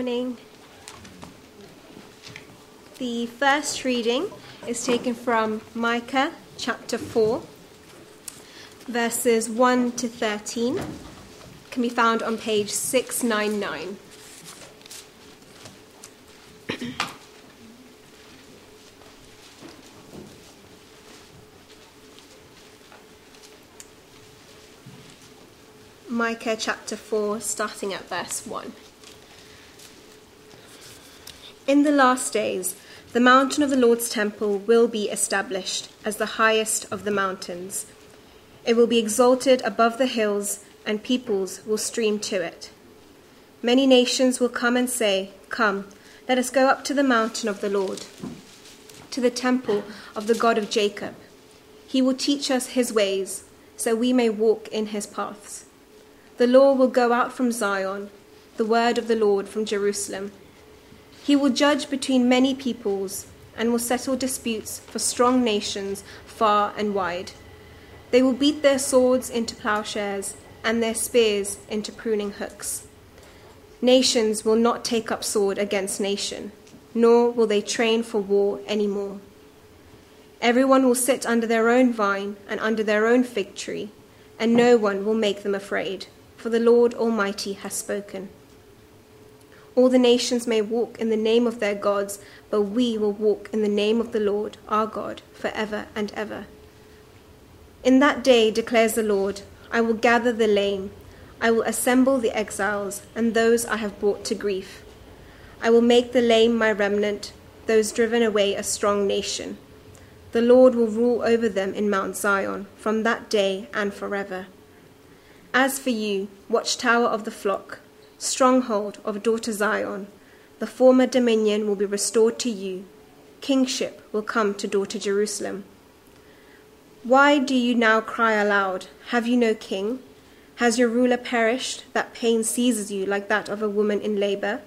morning. The first reading is taken from Micah chapter 4, verses 1 to 13. It can be found on page 699. Micah chapter 4, starting at verse 1. In the last days, the mountain of the Lord's temple will be established as the highest of the mountains. It will be exalted above the hills, and peoples will stream to it. Many nations will come and say, Come, let us go up to the mountain of the Lord, to the temple of the God of Jacob. He will teach us his ways, so we may walk in his paths. The law will go out from Zion, the word of the Lord from Jerusalem. He will judge between many peoples and will settle disputes for strong nations far and wide. They will beat their swords into plowshares and their spears into pruning hooks. Nations will not take up sword against nation, nor will they train for war any more. Everyone will sit under their own vine and under their own fig tree, and no one will make them afraid for the Lord Almighty has spoken. All the nations may walk in the name of their gods, but we will walk in the name of the Lord our God forever and ever. In that day, declares the Lord, I will gather the lame, I will assemble the exiles and those I have brought to grief. I will make the lame my remnant, those driven away a strong nation. The Lord will rule over them in Mount Zion from that day and forever. As for you, watchtower of the flock, stronghold of daughter Zion, the former dominion will be restored to you, kingship will come to daughter Jerusalem. Why do you now cry aloud? Have you no king? Has your ruler perished, that pain seizes you like that of a woman in labor?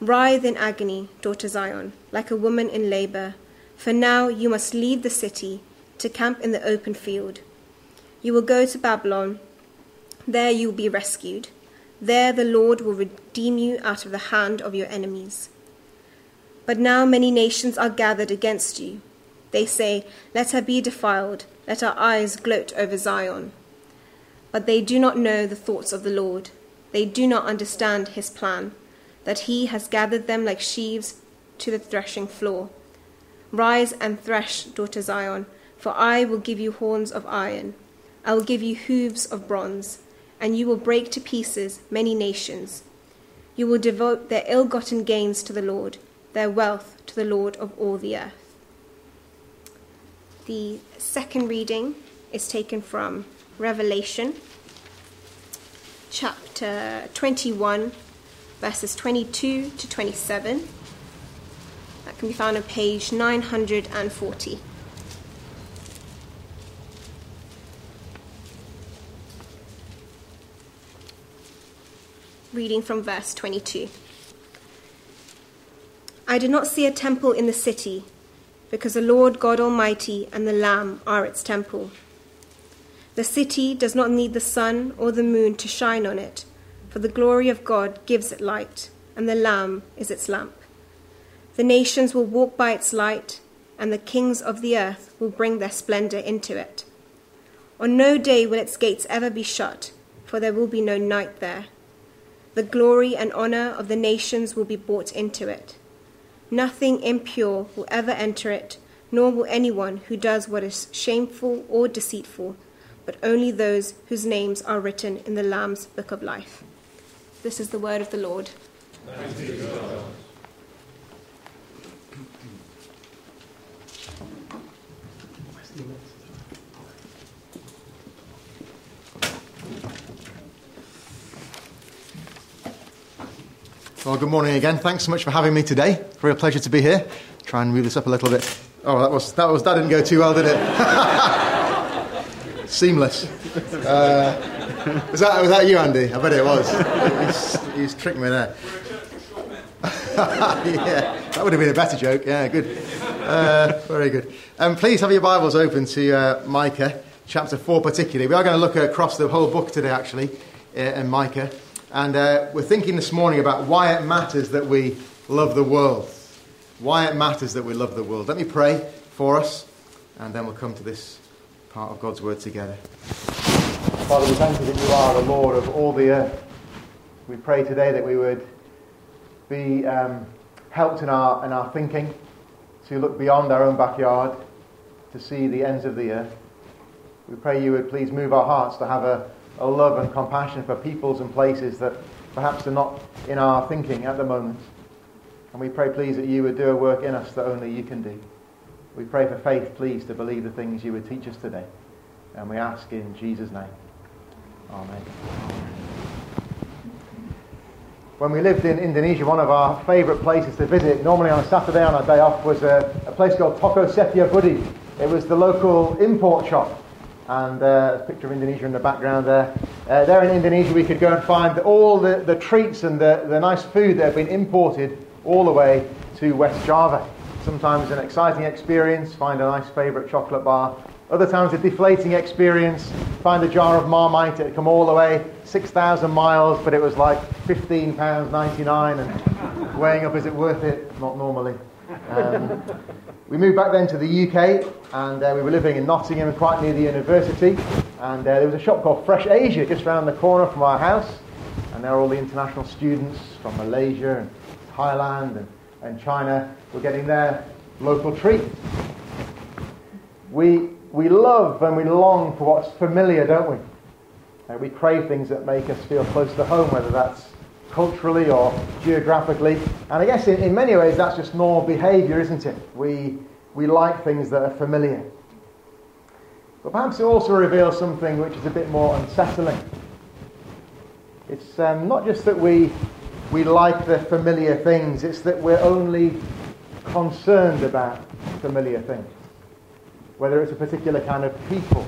Writhe in agony, daughter Zion, like a woman in labor, for now you must leave the city to camp in the open field. You will go to Babylon there you will be rescued. There the Lord will redeem you out of the hand of your enemies. But now many nations are gathered against you. They say, Let her be defiled, let our eyes gloat over Zion. But they do not know the thoughts of the Lord. They do not understand his plan, that he has gathered them like sheaves to the threshing floor. Rise and thresh, daughter Zion, for I will give you horns of iron. I will give you hooves of bronze and you will break to pieces many nations. You will devote their ill gotten gains to the Lord, their wealth to the Lord of all the earth. The second reading is taken from Revelation chapter 21, verses 22 to 27. That can be found on page 940. Reading from verse 22. I did not see a temple in the city, because the Lord God Almighty and the Lamb are its temple. The city does not need the sun or the moon to shine on it, for the glory of God gives it light, and the Lamb is its lamp. The nations will walk by its light, and the kings of the earth will bring their splendor into it. On no day will its gates ever be shut, for there will be no night there. The glory and honor of the nations will be brought into it. Nothing impure will ever enter it, nor will anyone who does what is shameful or deceitful, but only those whose names are written in the Lamb's book of life. This is the word of the Lord. Well, good morning again. Thanks so much for having me today. Real pleasure to be here. Try and move this up a little bit. Oh, that was that was that didn't go too well, did it? Seamless. Uh, was that was that you, Andy? I bet it was. He's, he's tricked me there. yeah, that would have been a better joke. Yeah, good. Uh, very good. Um, please have your Bibles open to uh, Micah chapter four, particularly. We are going to look across the whole book today, actually, uh, in Micah. And uh, we're thinking this morning about why it matters that we love the world. Why it matters that we love the world. Let me pray for us, and then we'll come to this part of God's word together. Father, we thank you that you are the Lord of all the earth. We pray today that we would be um, helped in our, in our thinking to look beyond our own backyard to see the ends of the earth. We pray you would please move our hearts to have a, a love and compassion for peoples and places that perhaps are not in our thinking at the moment. And we pray, please, that you would do a work in us that only you can do. We pray for faith, please, to believe the things you would teach us today. And we ask in Jesus' name. Amen. When we lived in Indonesia, one of our favourite places to visit, normally on a Saturday on our day off, was a, a place called Toko Setiabudi. It was the local import shop. And uh, a picture of Indonesia in the background there. Uh, there in Indonesia, we could go and find all the, the treats and the, the nice food that have been imported all the way to West Java. Sometimes an exciting experience, find a nice favourite chocolate bar. Other times a deflating experience, find a jar of Marmite, it had come all the way 6,000 miles, but it was like £15.99 and weighing up, is it worth it? Not normally. Um, we moved back then to the UK, and uh, we were living in Nottingham, quite near the university. And uh, there was a shop called Fresh Asia just around the corner from our house. And there were all the international students from Malaysia and Thailand and, and China were getting their local treat. We, we love and we long for what's familiar, don't we? Uh, we crave things that make us feel close to home, whether that's culturally or geographically. And I guess in, in many ways that's just normal behavior, isn't it? We, we like things that are familiar. But perhaps it also reveals something which is a bit more unsettling. It's um, not just that we, we like the familiar things, it's that we're only concerned about familiar things. Whether it's a particular kind of people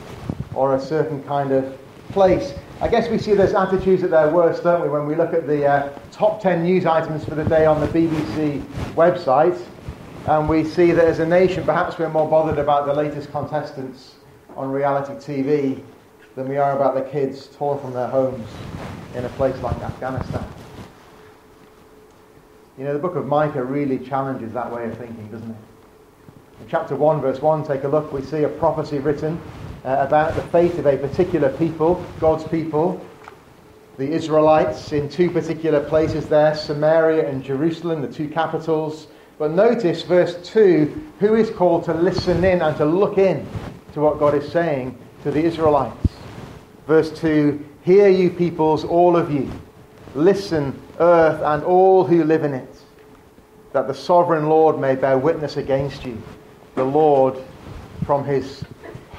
or a certain kind of place. I guess we see those attitudes at their worst, don't we, when we look at the uh, top 10 news items for the day on the BBC website, and we see that as a nation, perhaps we're more bothered about the latest contestants on reality TV than we are about the kids torn from their homes in a place like Afghanistan. You know, the book of Micah really challenges that way of thinking, doesn't it? In chapter 1, verse 1, take a look, we see a prophecy written uh, about the fate of a particular people, God's people, the Israelites, in two particular places there, Samaria and Jerusalem, the two capitals. But notice verse 2 who is called to listen in and to look in to what God is saying to the Israelites. Verse 2 Hear you peoples, all of you. Listen, earth and all who live in it, that the sovereign Lord may bear witness against you, the Lord from his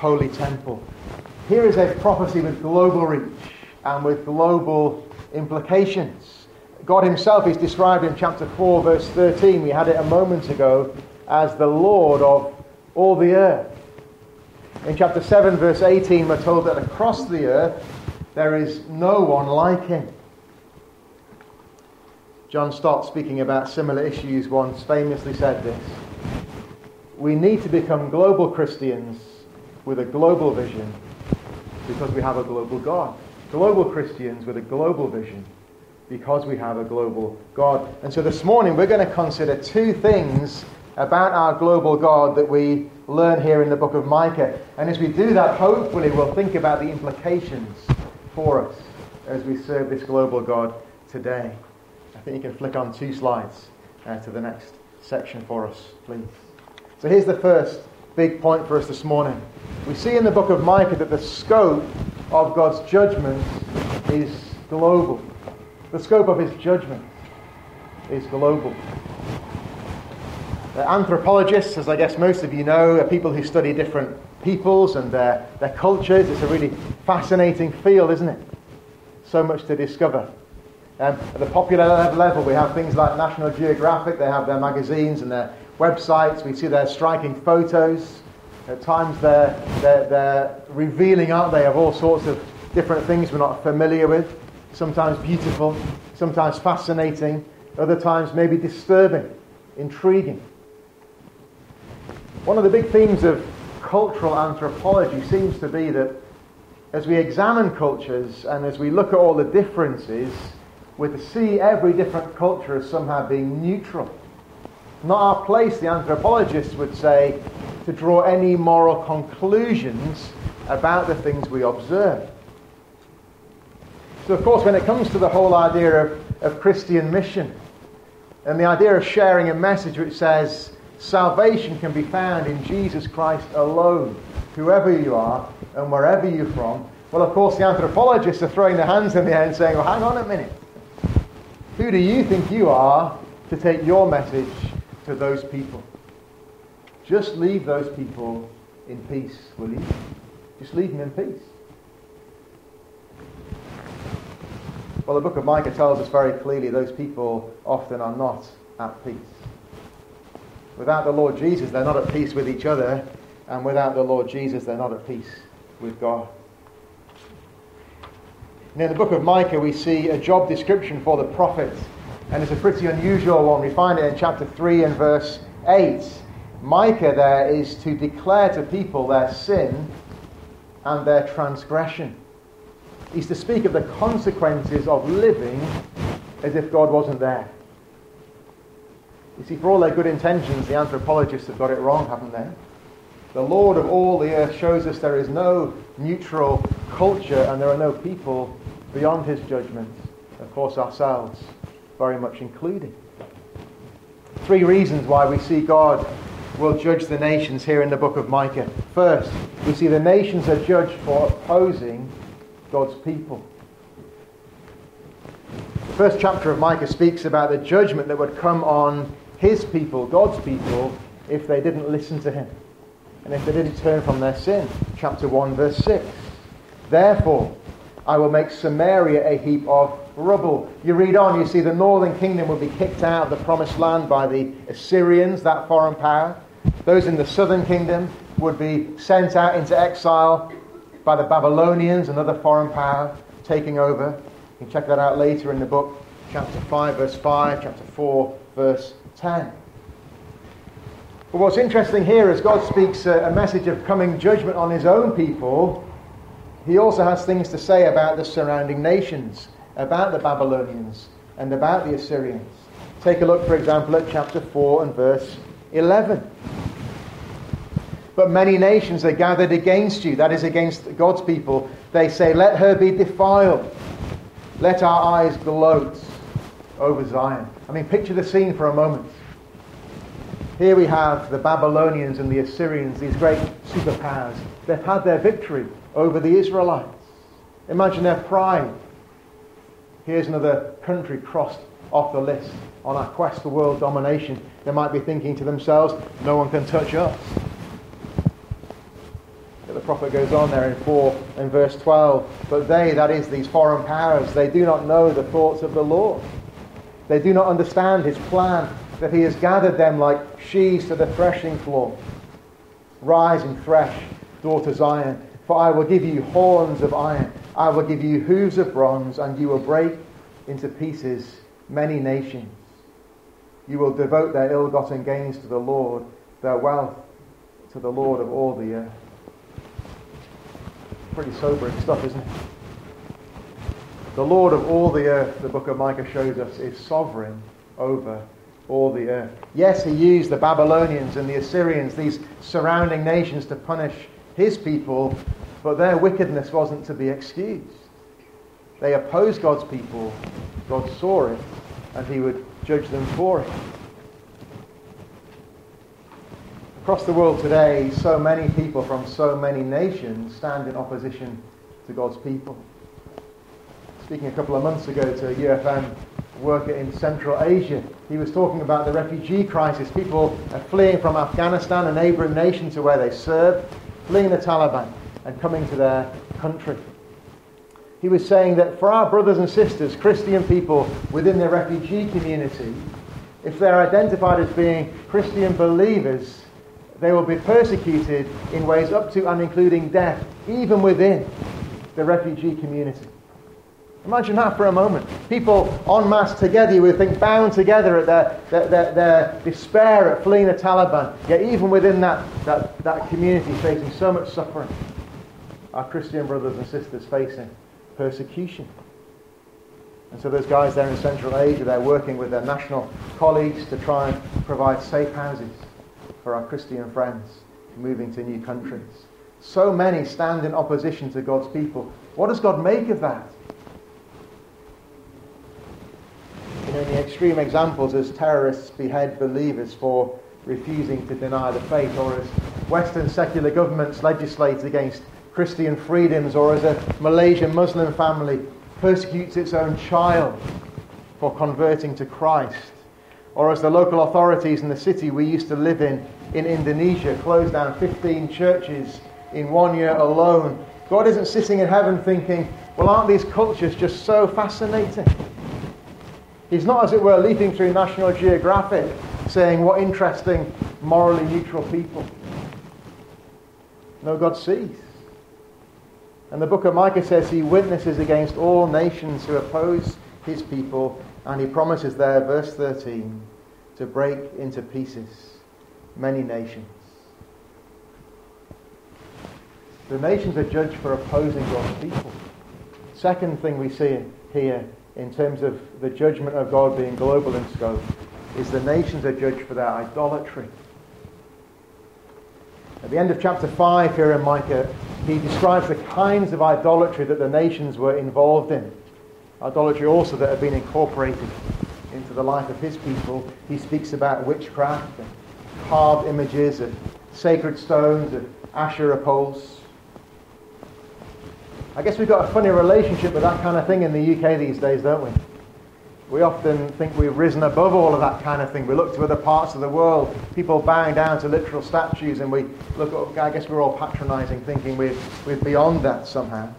holy temple. Here is a prophecy with global reach and with global implications. God himself is described in chapter 4, verse 13. We had it a moment ago as the Lord of all the earth. In chapter 7, verse 18, we're told that across the earth there is no one like him. John Stott, speaking about similar issues, once famously said this We need to become global Christians with a global vision because we have a global God. Global Christians with a global vision because we have a global God. And so this morning we're going to consider two things about our global God that we learn here in the book of Micah. And as we do that, hopefully we'll think about the implications for us as we serve this global God today. I think you can flick on two slides uh, to the next section for us, please. So here's the first big point for us this morning. We see in the book of Micah that the scope of God's judgment is global. The scope of his judgment is global. The anthropologists, as I guess most of you know, are people who study different peoples and their, their cultures. It's a really fascinating field, isn't it? So much to discover. Um, at the popular level, we have things like National Geographic, they have their magazines and their websites. We see their striking photos. At times, they're, they're, they're revealing, aren't they, of all sorts of different things we're not familiar with. Sometimes beautiful, sometimes fascinating, other times maybe disturbing, intriguing. One of the big themes of cultural anthropology seems to be that as we examine cultures and as we look at all the differences, to see every different culture as somehow being neutral. Not our place, the anthropologists would say, to draw any moral conclusions about the things we observe. So, of course, when it comes to the whole idea of, of Christian mission and the idea of sharing a message which says salvation can be found in Jesus Christ alone, whoever you are and wherever you're from, well, of course, the anthropologists are throwing their hands in the air and saying, well, hang on a minute. Who do you think you are to take your message to those people? Just leave those people in peace, will you? Just leave them in peace. Well, the book of Micah tells us very clearly those people often are not at peace. Without the Lord Jesus, they're not at peace with each other, and without the Lord Jesus, they're not at peace with God. in the book of Micah, we see a job description for the prophet, and it's a pretty unusual one. We find it in chapter 3 and verse 8. Micah there is to declare to people their sin and their transgression. He's to speak of the consequences of living as if God wasn't there. You see, for all their good intentions, the anthropologists have got it wrong, haven't they? The Lord of all the earth shows us there is no neutral culture and there are no people beyond his judgment. Of course, ourselves very much included. Three reasons why we see God will judge the nations here in the book of Micah. First, we see the nations are judged for opposing God's people. The first chapter of Micah speaks about the judgment that would come on his people, God's people, if they didn't listen to him and if they didn't turn from their sin. Chapter 1, verse 6. Therefore, I will make Samaria a heap of rubble. You read on, you see the northern kingdom will be kicked out of the promised land by the Assyrians, that foreign power. Those in the southern kingdom would be sent out into exile by the Babylonians, another foreign power, taking over. You can check that out later in the book, chapter 5, verse 5, chapter 4, verse 10. But what's interesting here is God speaks a, a message of coming judgment on his own people. He also has things to say about the surrounding nations, about the Babylonians, and about the Assyrians. Take a look, for example, at chapter 4 and verse 11. But many nations are gathered against you, that is, against God's people. They say, Let her be defiled. Let our eyes gloat over Zion. I mean, picture the scene for a moment. Here we have the Babylonians and the Assyrians, these great superpowers. They've had their victory over the Israelites. Imagine their pride. Here's another country crossed off the list on our quest for world domination. They might be thinking to themselves, no one can touch us. But the prophet goes on there in 4 and verse 12. But they, that is, these foreign powers, they do not know the thoughts of the Lord. They do not understand his plan that he has gathered them like sheaves to the threshing floor. Rise and thresh, daughter Zion, for I will give you horns of iron. I will give you hooves of bronze, and you will break into pieces many nations. You will devote their ill gotten gains to the Lord, their wealth to the Lord of all the earth. Pretty sobering stuff, isn't it? The Lord of all the earth, the book of Micah shows us, is sovereign over all the earth. Yes, he used the Babylonians and the Assyrians, these surrounding nations, to punish his people, but their wickedness wasn't to be excused. They opposed God's people. God saw it, and he would judge them for it. Across the world today, so many people from so many nations stand in opposition to God's people. Speaking a couple of months ago to a UFM worker in Central Asia, he was talking about the refugee crisis. People are fleeing from Afghanistan, a neighboring nation to where they serve, fleeing the Taliban and coming to their country. He was saying that for our brothers and sisters, Christian people within the refugee community, if they're identified as being Christian believers, they will be persecuted in ways up to and including death, even within the refugee community. Imagine that for a moment. People en masse together, you would think, bound together at their, their, their, their, despair at fleeing the Taliban. Yet even within that, that, that community facing so much suffering, our Christian brothers and sisters facing persecution. And so those guys there in Central Asia, they're working with their national colleagues to try and provide safe houses for our Christian friends moving to new countries. So many stand in opposition to God's people. What does God make of that? You know, the extreme examples, as terrorists behead believers for refusing to deny the faith, or as Western secular governments legislate against Christian freedoms, or as a Malaysian Muslim family persecutes its own child for converting to Christ, or as the local authorities in the city we used to live in in Indonesia closed down 15 churches in one year alone. God isn't sitting in heaven thinking, well, aren't these cultures just so fascinating? He's not, as it were, leaping through National Geographic saying, what interesting, morally neutral people. No, God sees. And the book of Micah says he witnesses against all nations who oppose his people, and he promises there, verse 13, to break into pieces many nations. The nations are judged for opposing God's people. Second thing we see here in terms of the judgment of God being global in scope is the nations are judged for their idolatry. At the end of chapter 5 here in Micah, he describes the kinds of idolatry that the nations were involved in. Idolatry also that had been incorporated into the life of his people. He speaks about witchcraft and carved images and sacred stones and Asherah poles. I guess we've got a funny relationship with that kind of thing in the UK these days, don't we? We often think we've risen above all of that kind of thing. We look to other parts of the world, people bowing down to literal statues, and we look up, I guess we're all patronizing, thinking we're, we're beyond that somehow.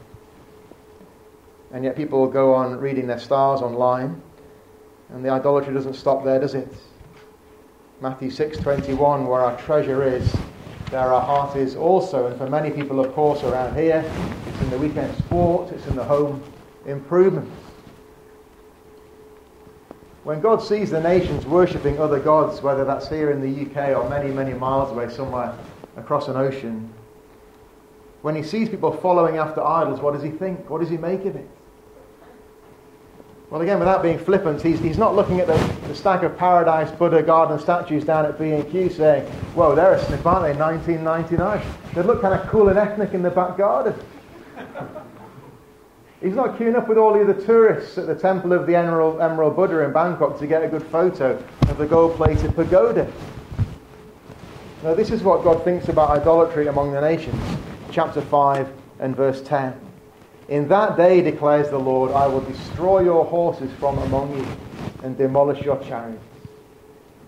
And yet people go on reading their stars online, and the idolatry doesn't stop there, does it? Matthew 6:21, where our treasure is, there our heart is also. And for many people, of course, around here, it's in the weekend sports, it's in the home improvements. When God sees the nations worshipping other gods, whether that's here in the UK or many, many miles away somewhere across an ocean, when he sees people following after idols, what does he think? What does he make of it? Well, again, without being flippant, he's, he's not looking at the, the stack of Paradise Buddha garden statues down at B&Q saying, whoa, they're a snip, aren't they, 1999. They look kind of cool and ethnic in the back garden. He's not queuing up with all the other tourists at the temple of the Emerald, Emerald Buddha in Bangkok to get a good photo of the gold plated pagoda. Now, this is what God thinks about idolatry among the nations. Chapter 5 and verse 10. In that day, declares the Lord, I will destroy your horses from among you and demolish your chariots.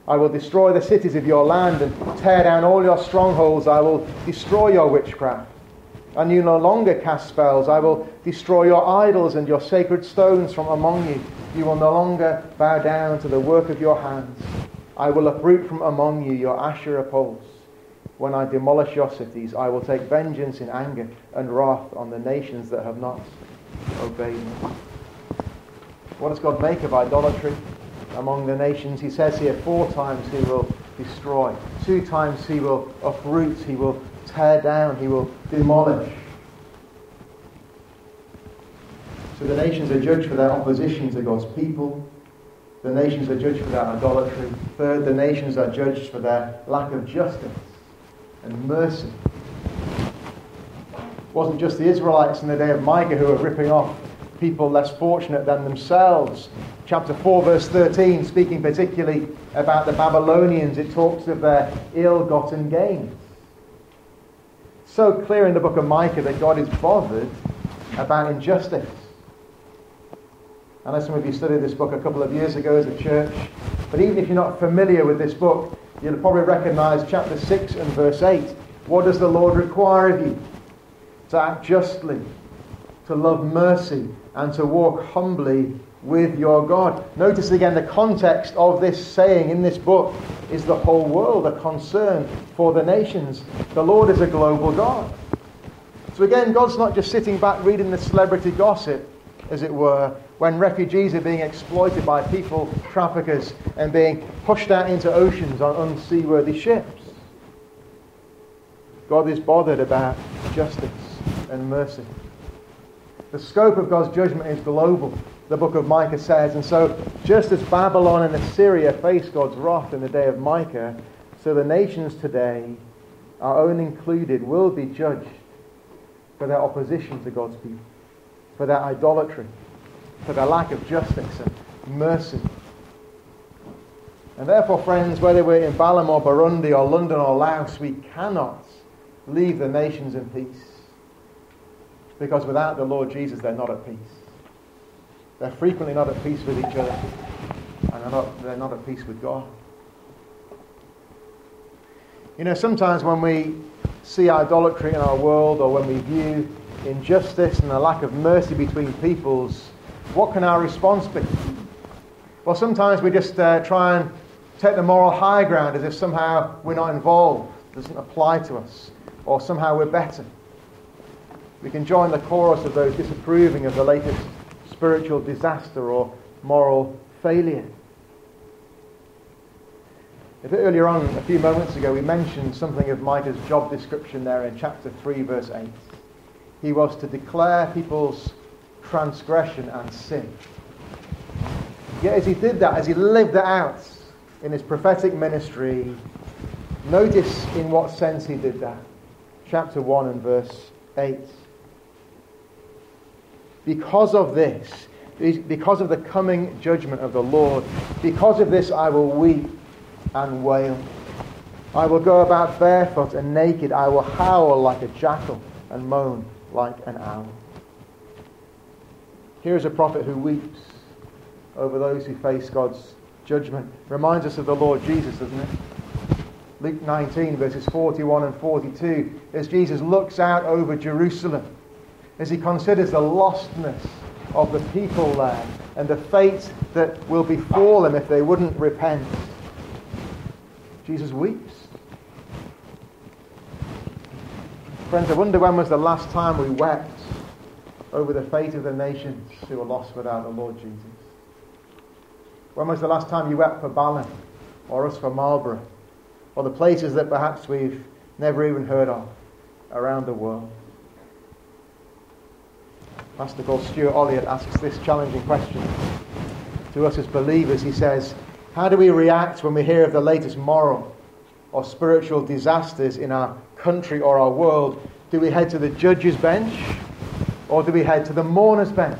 I will destroy the cities of your land and tear down all your strongholds. I will destroy your witchcraft and you no longer cast spells. I will destroy your idols and your sacred stones from among you. You will no longer bow down to the work of your hands. I will uproot from among you your Asherah poles. When I demolish your cities, I will take vengeance in anger and wrath on the nations that have not obeyed me. What does God make of idolatry among the nations? He says here four times he will destroy, two times he will uproot, he will tear down, he will demolish. So the nations are judged for their opposition to God's people. The nations are judged for their idolatry. Third, the nations are judged for their lack of justice and mercy. It wasn't just the Israelites in the day of Micah who were ripping off people less fortunate than themselves. Chapter 4, verse 13, speaking particularly about the Babylonians, it talks of their ill gotten gains so clear in the book of Micah that God is bothered about injustice. I know some of you studied this book a couple of years ago as a church, but even if you're not familiar with this book, you'll probably recognize chapter 6 and verse 8. What does the Lord require of you? To act justly, to love mercy, and to walk humbly with your God. Notice again the context of this saying in this book is the whole world, a concern for the nations. The Lord is a global God. So again, God's not just sitting back reading the celebrity gossip, as it were, when refugees are being exploited by people traffickers and being pushed out into oceans on unseaworthy ships. God is bothered about justice and mercy. The scope of God's judgment is global. The book of Micah says. And so, just as Babylon and Assyria faced God's wrath in the day of Micah, so the nations today, our own included, will be judged for their opposition to God's people, for their idolatry, for their lack of justice and mercy. And therefore, friends, whether we're in Balam or Burundi or London or Laos, we cannot leave the nations in peace. Because without the Lord Jesus, they're not at peace. They're frequently not at peace with each other, and they're not, they're not at peace with God. You know, sometimes when we see idolatry in our world or when we view injustice and a lack of mercy between peoples, what can our response be? Well, sometimes we just uh, try and take the moral high ground as if somehow we're not involved, doesn't apply to us, or somehow we're better. We can join the chorus of those disapproving of the latest spiritual disaster or moral failure. Earlier on, a few moments ago, we mentioned something of Micah's job description there in chapter 3, verse 8. He was to declare people's transgression and sin. Yet as he did that, as he lived that out in his prophetic ministry, notice in what sense he did that. Chapter 1 and verse 8. Because of this, because of the coming judgment of the Lord, because of this I will weep and wail. I will go about barefoot and naked. I will howl like a jackal and moan like an owl. Here is a prophet who weeps over those who face God's judgment. Reminds us of the Lord Jesus, doesn't it? Luke 19, verses 41 and 42, as Jesus looks out over Jerusalem as he considers the lostness of the people there and the fate that will befall them if they wouldn't repent. Jesus weeps. Friends, I wonder when was the last time we wept over the fate of the nations who are lost without the Lord Jesus? When was the last time you wept for Balam or us for Marlborough or the places that perhaps we've never even heard of around the world? Pastor called Stuart Olyott asks this challenging question to us as believers. He says, How do we react when we hear of the latest moral or spiritual disasters in our country or our world? Do we head to the judge's bench or do we head to the mourner's bench?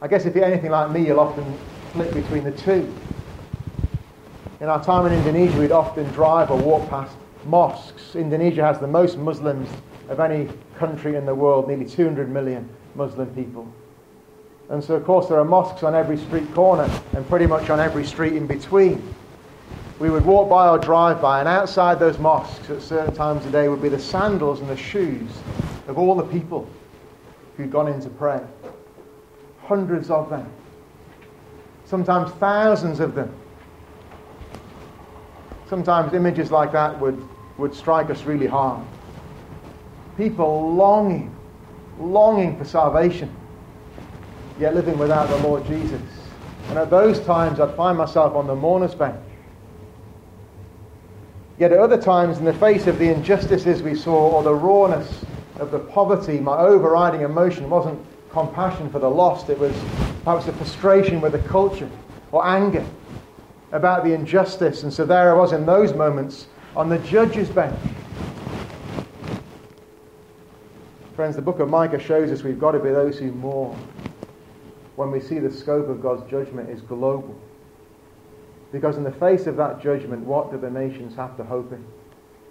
I guess if you're anything like me, you'll often flip between the two. In our time in Indonesia, we'd often drive or walk past mosques. Indonesia has the most Muslims of any country in the world, nearly 200 million Muslim people. And so, of course, there are mosques on every street corner and pretty much on every street in between. We would walk by or drive by, and outside those mosques at certain times of day would be the sandals and the shoes of all the people who'd gone in to pray. Hundreds of them. Sometimes thousands of them. Sometimes images like that would, would strike us really hard people longing, longing for salvation, yet living without the Lord Jesus. And at those times, I'd find myself on the mourner's bench. Yet at other times, in the face of the injustices we saw or the rawness of the poverty, my overriding emotion wasn't compassion for the lost, it was perhaps a frustration with the culture or anger about the injustice. And so there I was in those moments on the judge's bench Friends, the book of Micah shows us we've got to be those who mourn when we see the scope of God's judgment is global. Because in the face of that judgment, what do the nations have to hope in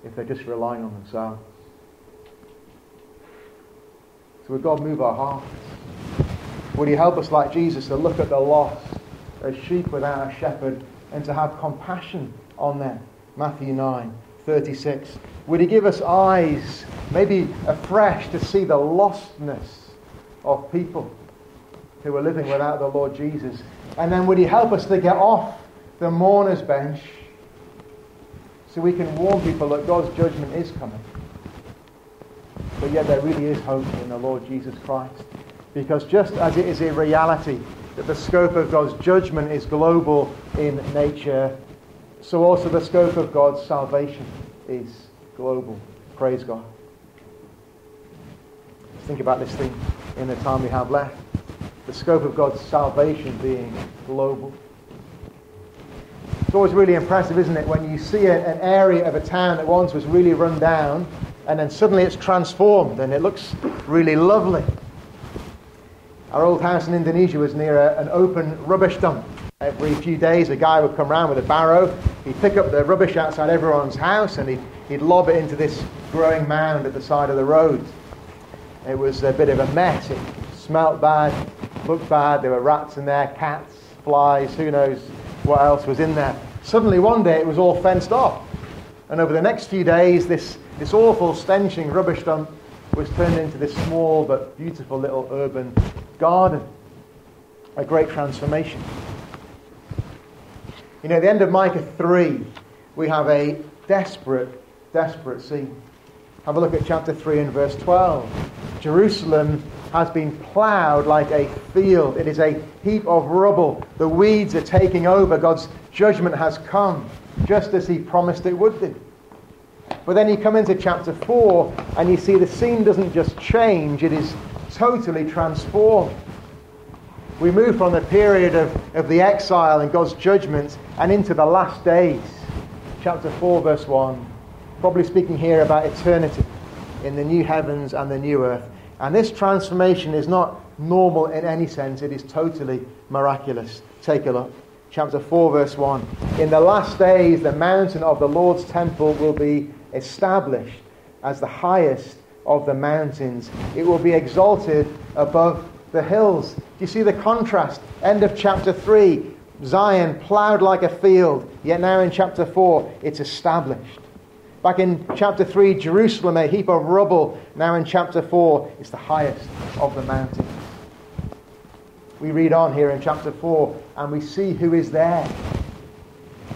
if they're just relying on themselves? So would God move our hearts? Would he help us like Jesus to look at the lost as sheep without a shepherd and to have compassion on them? Matthew 9, 36. Would he give us eyes, maybe afresh, to see the lostness of people who are living without the Lord Jesus? And then would he help us to get off the mourner's bench so we can warn people that God's judgment is coming? But yet there really is hope in the Lord Jesus Christ. Because just as it is a reality that the scope of God's judgment is global in nature, so also the scope of God's salvation is global. Praise God. Let's Think about this thing in the time we have left. the scope of God's salvation being global. It's always really impressive, isn't it, when you see a, an area of a town that once was really run down and then suddenly it's transformed and it looks really lovely. Our old house in Indonesia was near a, an open rubbish dump. Every few days, a guy would come around with a barrow. He'd pick up the rubbish outside everyone's house and he'd, he'd lob it into this growing mound at the side of the road. It was a bit of a mess. It smelt bad, looked bad. There were rats in there, cats, flies, who knows what else was in there. Suddenly, one day, it was all fenced off. And over the next few days, this, this awful, stenching rubbish dump was turned into this small but beautiful little urban garden. A great transformation. You know, at the end of Micah 3, we have a desperate, desperate scene. Have a look at chapter 3 and verse 12. Jerusalem has been ploughed like a field. It is a heap of rubble. The weeds are taking over. God's judgment has come, just as He promised it would. But then you come into chapter 4 and you see the scene doesn't just change, it is totally transformed. We move from the period of, of the exile and God's judgments and into the last days. Chapter 4, verse 1. Probably speaking here about eternity in the new heavens and the new earth. And this transformation is not normal in any sense, it is totally miraculous. Take a look. Chapter 4, verse 1. In the last days, the mountain of the Lord's temple will be established as the highest of the mountains. It will be exalted above the hills. Do you see the contrast? End of chapter 3. Zion plowed like a field, yet now in chapter 4, it's established. Back in chapter 3, Jerusalem, a heap of rubble. Now in chapter 4, it's the highest of the mountains. We read on here in chapter 4 and we see who is there.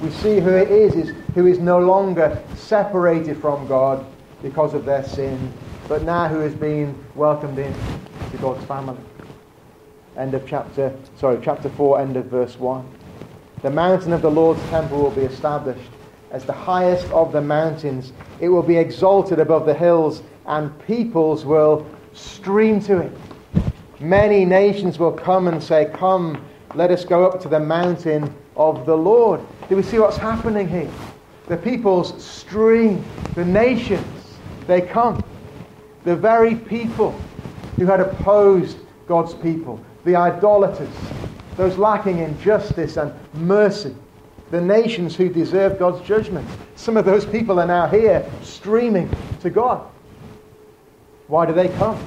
We see who it is, is who is no longer separated from God because of their sin, but now who has been welcomed in to God's family. End of chapter, sorry, chapter 4, end of verse 1. The mountain of the Lord's temple will be established as the highest of the mountains. It will be exalted above the hills, and peoples will stream to it. Many nations will come and say, Come, let us go up to the mountain of the Lord. Do we see what's happening here? The peoples stream, the nations, they come. The very people who had opposed God's people, the idolaters, those lacking in justice and mercy, the nations who deserve God's judgment. Some of those people are now here streaming to God. Why do they come?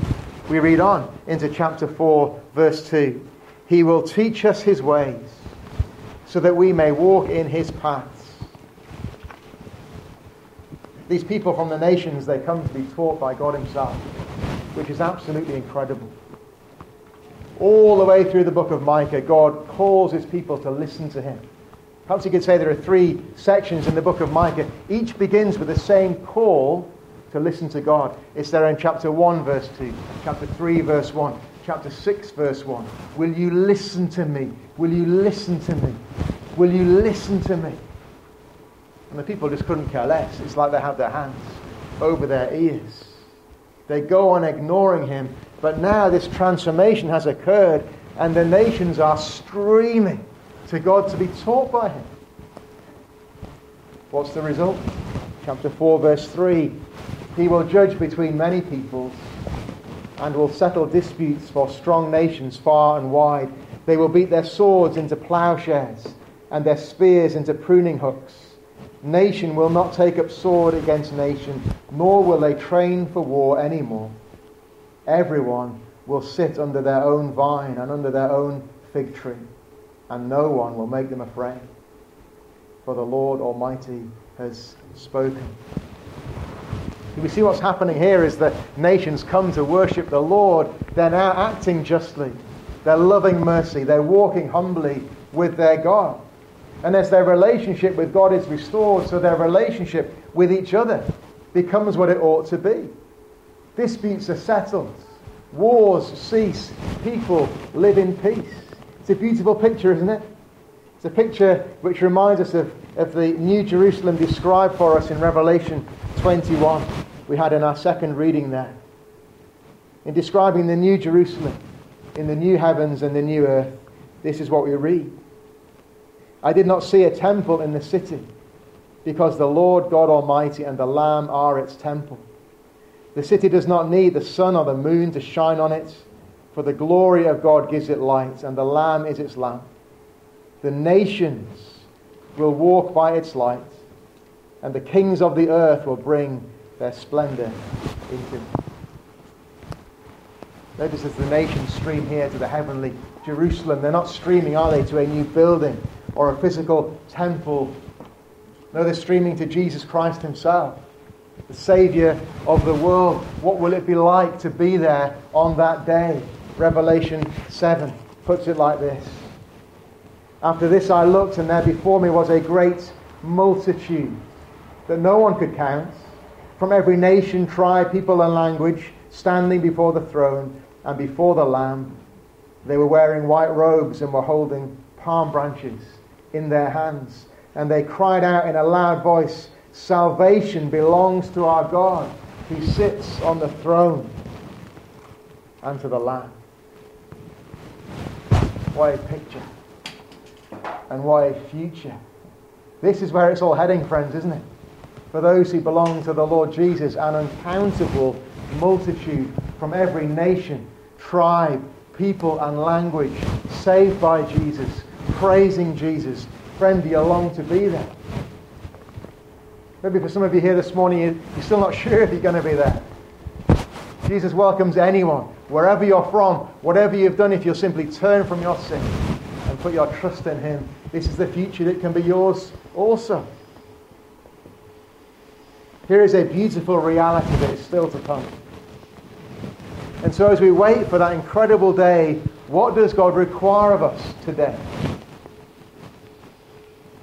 We read on into chapter 4, verse 2. He will teach us his ways so that we may walk in his paths. These people from the nations, they come to be taught by God himself, which is absolutely incredible. All the way through the book of Micah, God calls his people to listen to him. Perhaps you could say there are three sections in the book of Micah. Each begins with the same call to listen to God. It's there in chapter 1, verse 2, chapter 3, verse 1, chapter 6, verse 1. Will you listen to me? Will you listen to me? Will you listen to me? And the people just couldn't care less. It's like they have their hands over their ears. They go on ignoring him. But now this transformation has occurred, and the nations are streaming to God to be taught by him. What's the result? Chapter 4, verse 3 He will judge between many peoples and will settle disputes for strong nations far and wide. They will beat their swords into plowshares and their spears into pruning hooks. Nation will not take up sword against nation, nor will they train for war anymore. Everyone will sit under their own vine and under their own fig tree, and no one will make them afraid. For the Lord Almighty has spoken. We see what's happening here is that nations come to worship the Lord. They're now acting justly. They're loving mercy. They're walking humbly with their God. And as their relationship with God is restored, so their relationship with each other becomes what it ought to be. Disputes are settled. Wars cease. People live in peace. It's a beautiful picture, isn't it? It's a picture which reminds us of, of the New Jerusalem described for us in Revelation 21. We had in our second reading there. In describing the New Jerusalem, in the new heavens and the new earth, this is what we read. I did not see a temple in the city, because the Lord God Almighty and the Lamb are its temple. The city does not need the sun or the moon to shine on it, for the glory of God gives it light, and the Lamb is its lamp. The nations will walk by its light, and the kings of the earth will bring their splendor into it. Notice as the nations stream here to the heavenly Jerusalem, they're not streaming, are they, to a new building or a physical temple. No, they're streaming to Jesus Christ Himself, the Saviour of the world. What will it be like to be there on that day? Revelation 7 puts it like this After this I looked, and there before me was a great multitude that no one could count, from every nation, tribe, people, and language, standing before the throne and before the Lamb. They were wearing white robes and were holding palm branches in their hands. And they cried out in a loud voice, Salvation belongs to our God He sits on the throne and to the Lamb. What a picture. And what a future. This is where it's all heading, friends, isn't it? For those who belong to the Lord Jesus, an uncountable multitude from every nation, tribe, people, and language saved by Jesus, praising Jesus. Friend, do you long to be there? Maybe for some of you here this morning, you're still not sure if you're going to be there. Jesus welcomes anyone, wherever you're from, whatever you've done, if you'll simply turn from your sin and put your trust in Him. This is the future that can be yours also. Here is a beautiful reality that is still to come. And so, as we wait for that incredible day, what does God require of us today?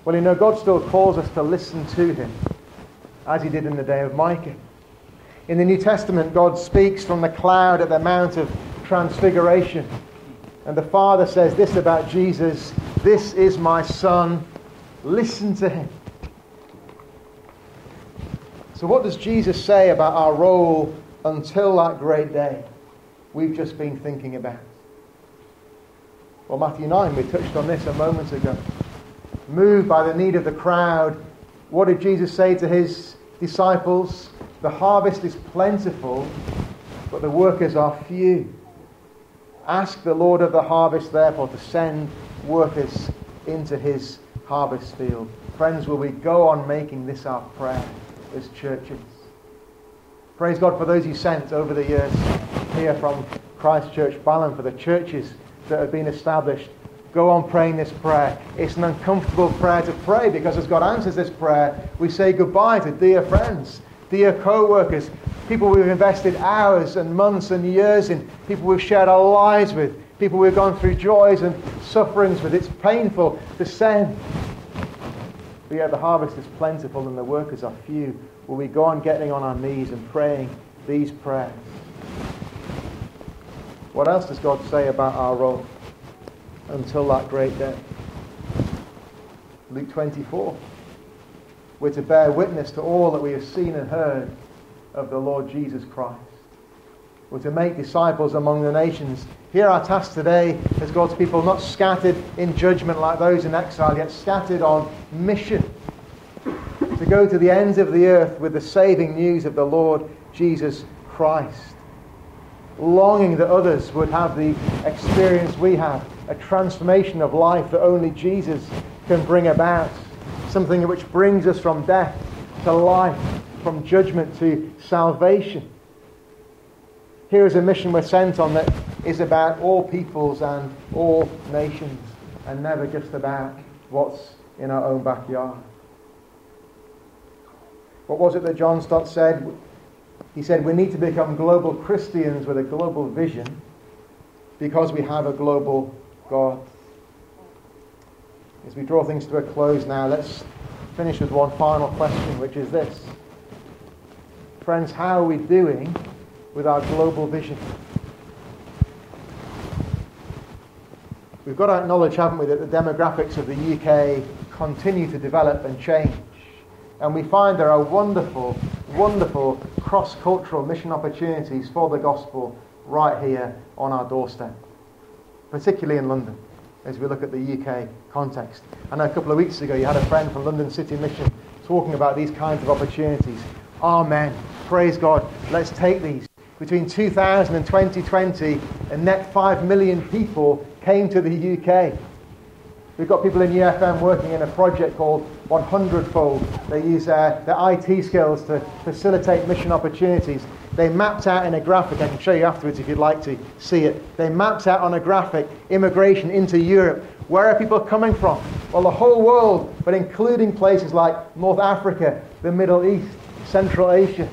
Well, you know, God still calls us to listen to Him, as He did in the day of Micah. In the New Testament, God speaks from the cloud at the Mount of Transfiguration. And the Father says this about Jesus This is my Son, listen to Him. So, what does Jesus say about our role until that great day we've just been thinking about? Well, Matthew 9, we touched on this a moment ago. Moved by the need of the crowd, what did Jesus say to his disciples? The harvest is plentiful, but the workers are few. Ask the Lord of the harvest, therefore, to send workers into his harvest field. Friends, will we go on making this our prayer as churches? Praise God for those He sent over the years here from Christchurch Balham, for the churches that have been established. Go on praying this prayer. It's an uncomfortable prayer to pray because as God answers this prayer, we say goodbye to dear friends, dear co workers, people we've invested hours and months and years in, people we've shared our lives with, people we've gone through joys and sufferings with. It's painful to send. But yet the harvest is plentiful and the workers are few. Will we go on getting on our knees and praying these prayers? What else does God say about our role until that great day? Luke 24. We're to bear witness to all that we have seen and heard of the Lord Jesus Christ. We're to make disciples among the nations. Here our task today as God's people, not scattered in judgment like those in exile, yet scattered on mission to go to the ends of the earth with the saving news of the Lord Jesus Christ. Longing that others would have the experience we have, a transformation of life that only Jesus can bring about. Something which brings us from death to life, from judgment to salvation. Here is a mission we're sent on that is about all peoples and all nations, and never just about what's in our own backyard. What was it that John Stott said? He said, We need to become global Christians with a global vision because we have a global God. As we draw things to a close now, let's finish with one final question, which is this. Friends, how are we doing with our global vision? We've got to acknowledge, haven't we, that the demographics of the UK continue to develop and change. And we find there are wonderful, wonderful cross cultural mission opportunities for the gospel right here on our doorstep. Particularly in London, as we look at the UK context. I know a couple of weeks ago you had a friend from London City Mission talking about these kinds of opportunities. Amen. Praise God. Let's take these. Between 2000 and 2020, a net 5 million people came to the UK. We've got people in UFM working in a project called 100 Fold. They use uh, their IT skills to facilitate mission opportunities. They mapped out in a graphic, I can show you afterwards if you'd like to see it. They mapped out on a graphic immigration into Europe. Where are people coming from? Well, the whole world, but including places like North Africa, the Middle East, Central Asia.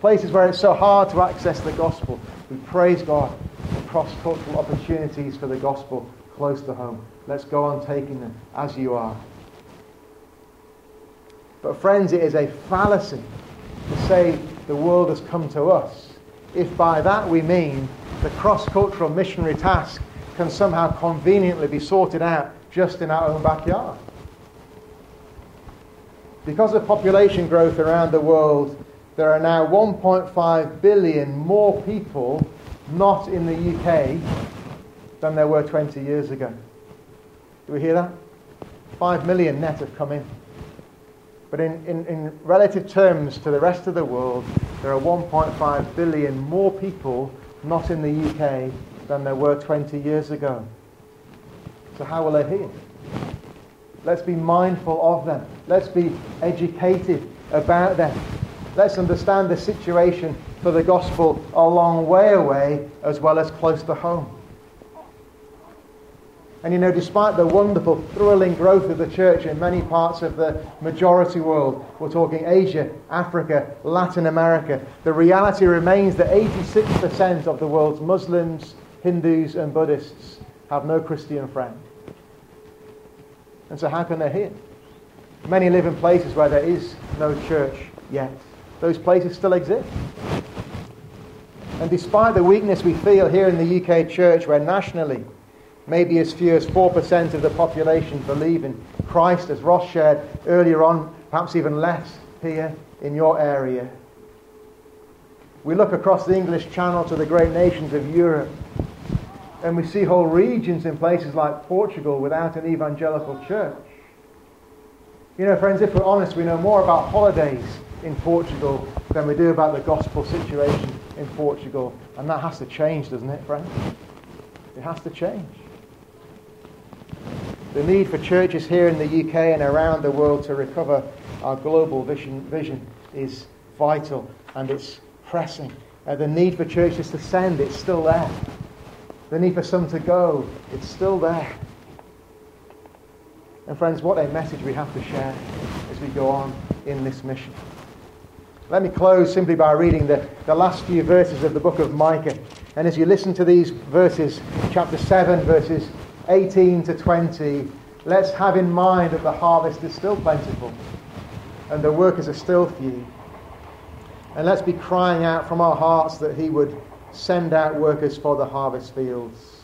Places where it's so hard to access the gospel. We praise God for cross cultural opportunities for the gospel close to home. Let's go on taking them as you are. But, friends, it is a fallacy to say the world has come to us if by that we mean the cross cultural missionary task can somehow conveniently be sorted out just in our own backyard. Because of population growth around the world, there are now 1.5 billion more people not in the UK than there were 20 years ago. Do we hear that? Five million net have come in. But in, in, in relative terms to the rest of the world, there are 1.5 billion more people not in the UK than there were 20 years ago. So, how will they hear? Let's be mindful of them. Let's be educated about them. Let's understand the situation for the gospel a long way away as well as close to home. And you know, despite the wonderful, thrilling growth of the church in many parts of the majority world, we're talking Asia, Africa, Latin America, the reality remains that 86% of the world's Muslims, Hindus, and Buddhists have no Christian friend. And so, how can they hear? Many live in places where there is no church yet. Those places still exist. And despite the weakness we feel here in the UK church, where nationally Maybe as few as 4% of the population believe in Christ, as Ross shared earlier on, perhaps even less here in your area. We look across the English Channel to the great nations of Europe, and we see whole regions in places like Portugal without an evangelical church. You know, friends, if we're honest, we know more about holidays in Portugal than we do about the gospel situation in Portugal. And that has to change, doesn't it, friends? It has to change. The need for churches here in the UK and around the world to recover our global vision, vision is vital and it's pressing. Uh, the need for churches to send, it's still there. The need for some to go, it's still there. And friends, what a message we have to share as we go on in this mission. Let me close simply by reading the, the last few verses of the book of Micah. And as you listen to these verses, chapter 7, verses 18 to 20, let's have in mind that the harvest is still plentiful and the workers are still few. And let's be crying out from our hearts that He would send out workers for the harvest fields.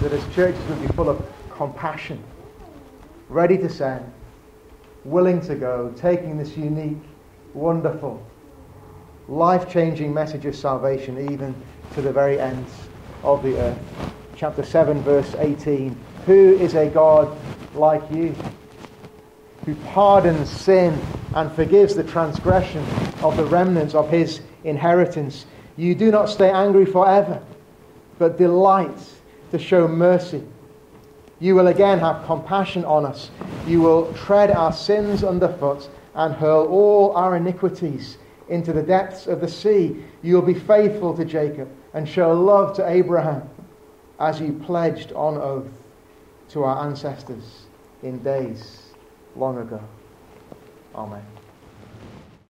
That as churches would be full of compassion, ready to send, willing to go, taking this unique, wonderful, life changing message of salvation even to the very ends of the earth chapter 7, verse 18. Who is a God like you, who pardons sin and forgives the transgression of the remnants of his inheritance? You do not stay angry forever, but delight to show mercy. You will again have compassion on us. You will tread our sins underfoot and hurl all our iniquities into the depths of the sea. You will be faithful to Jacob and show love to Abraham as you pledged on oath to our ancestors in days long ago. Amen.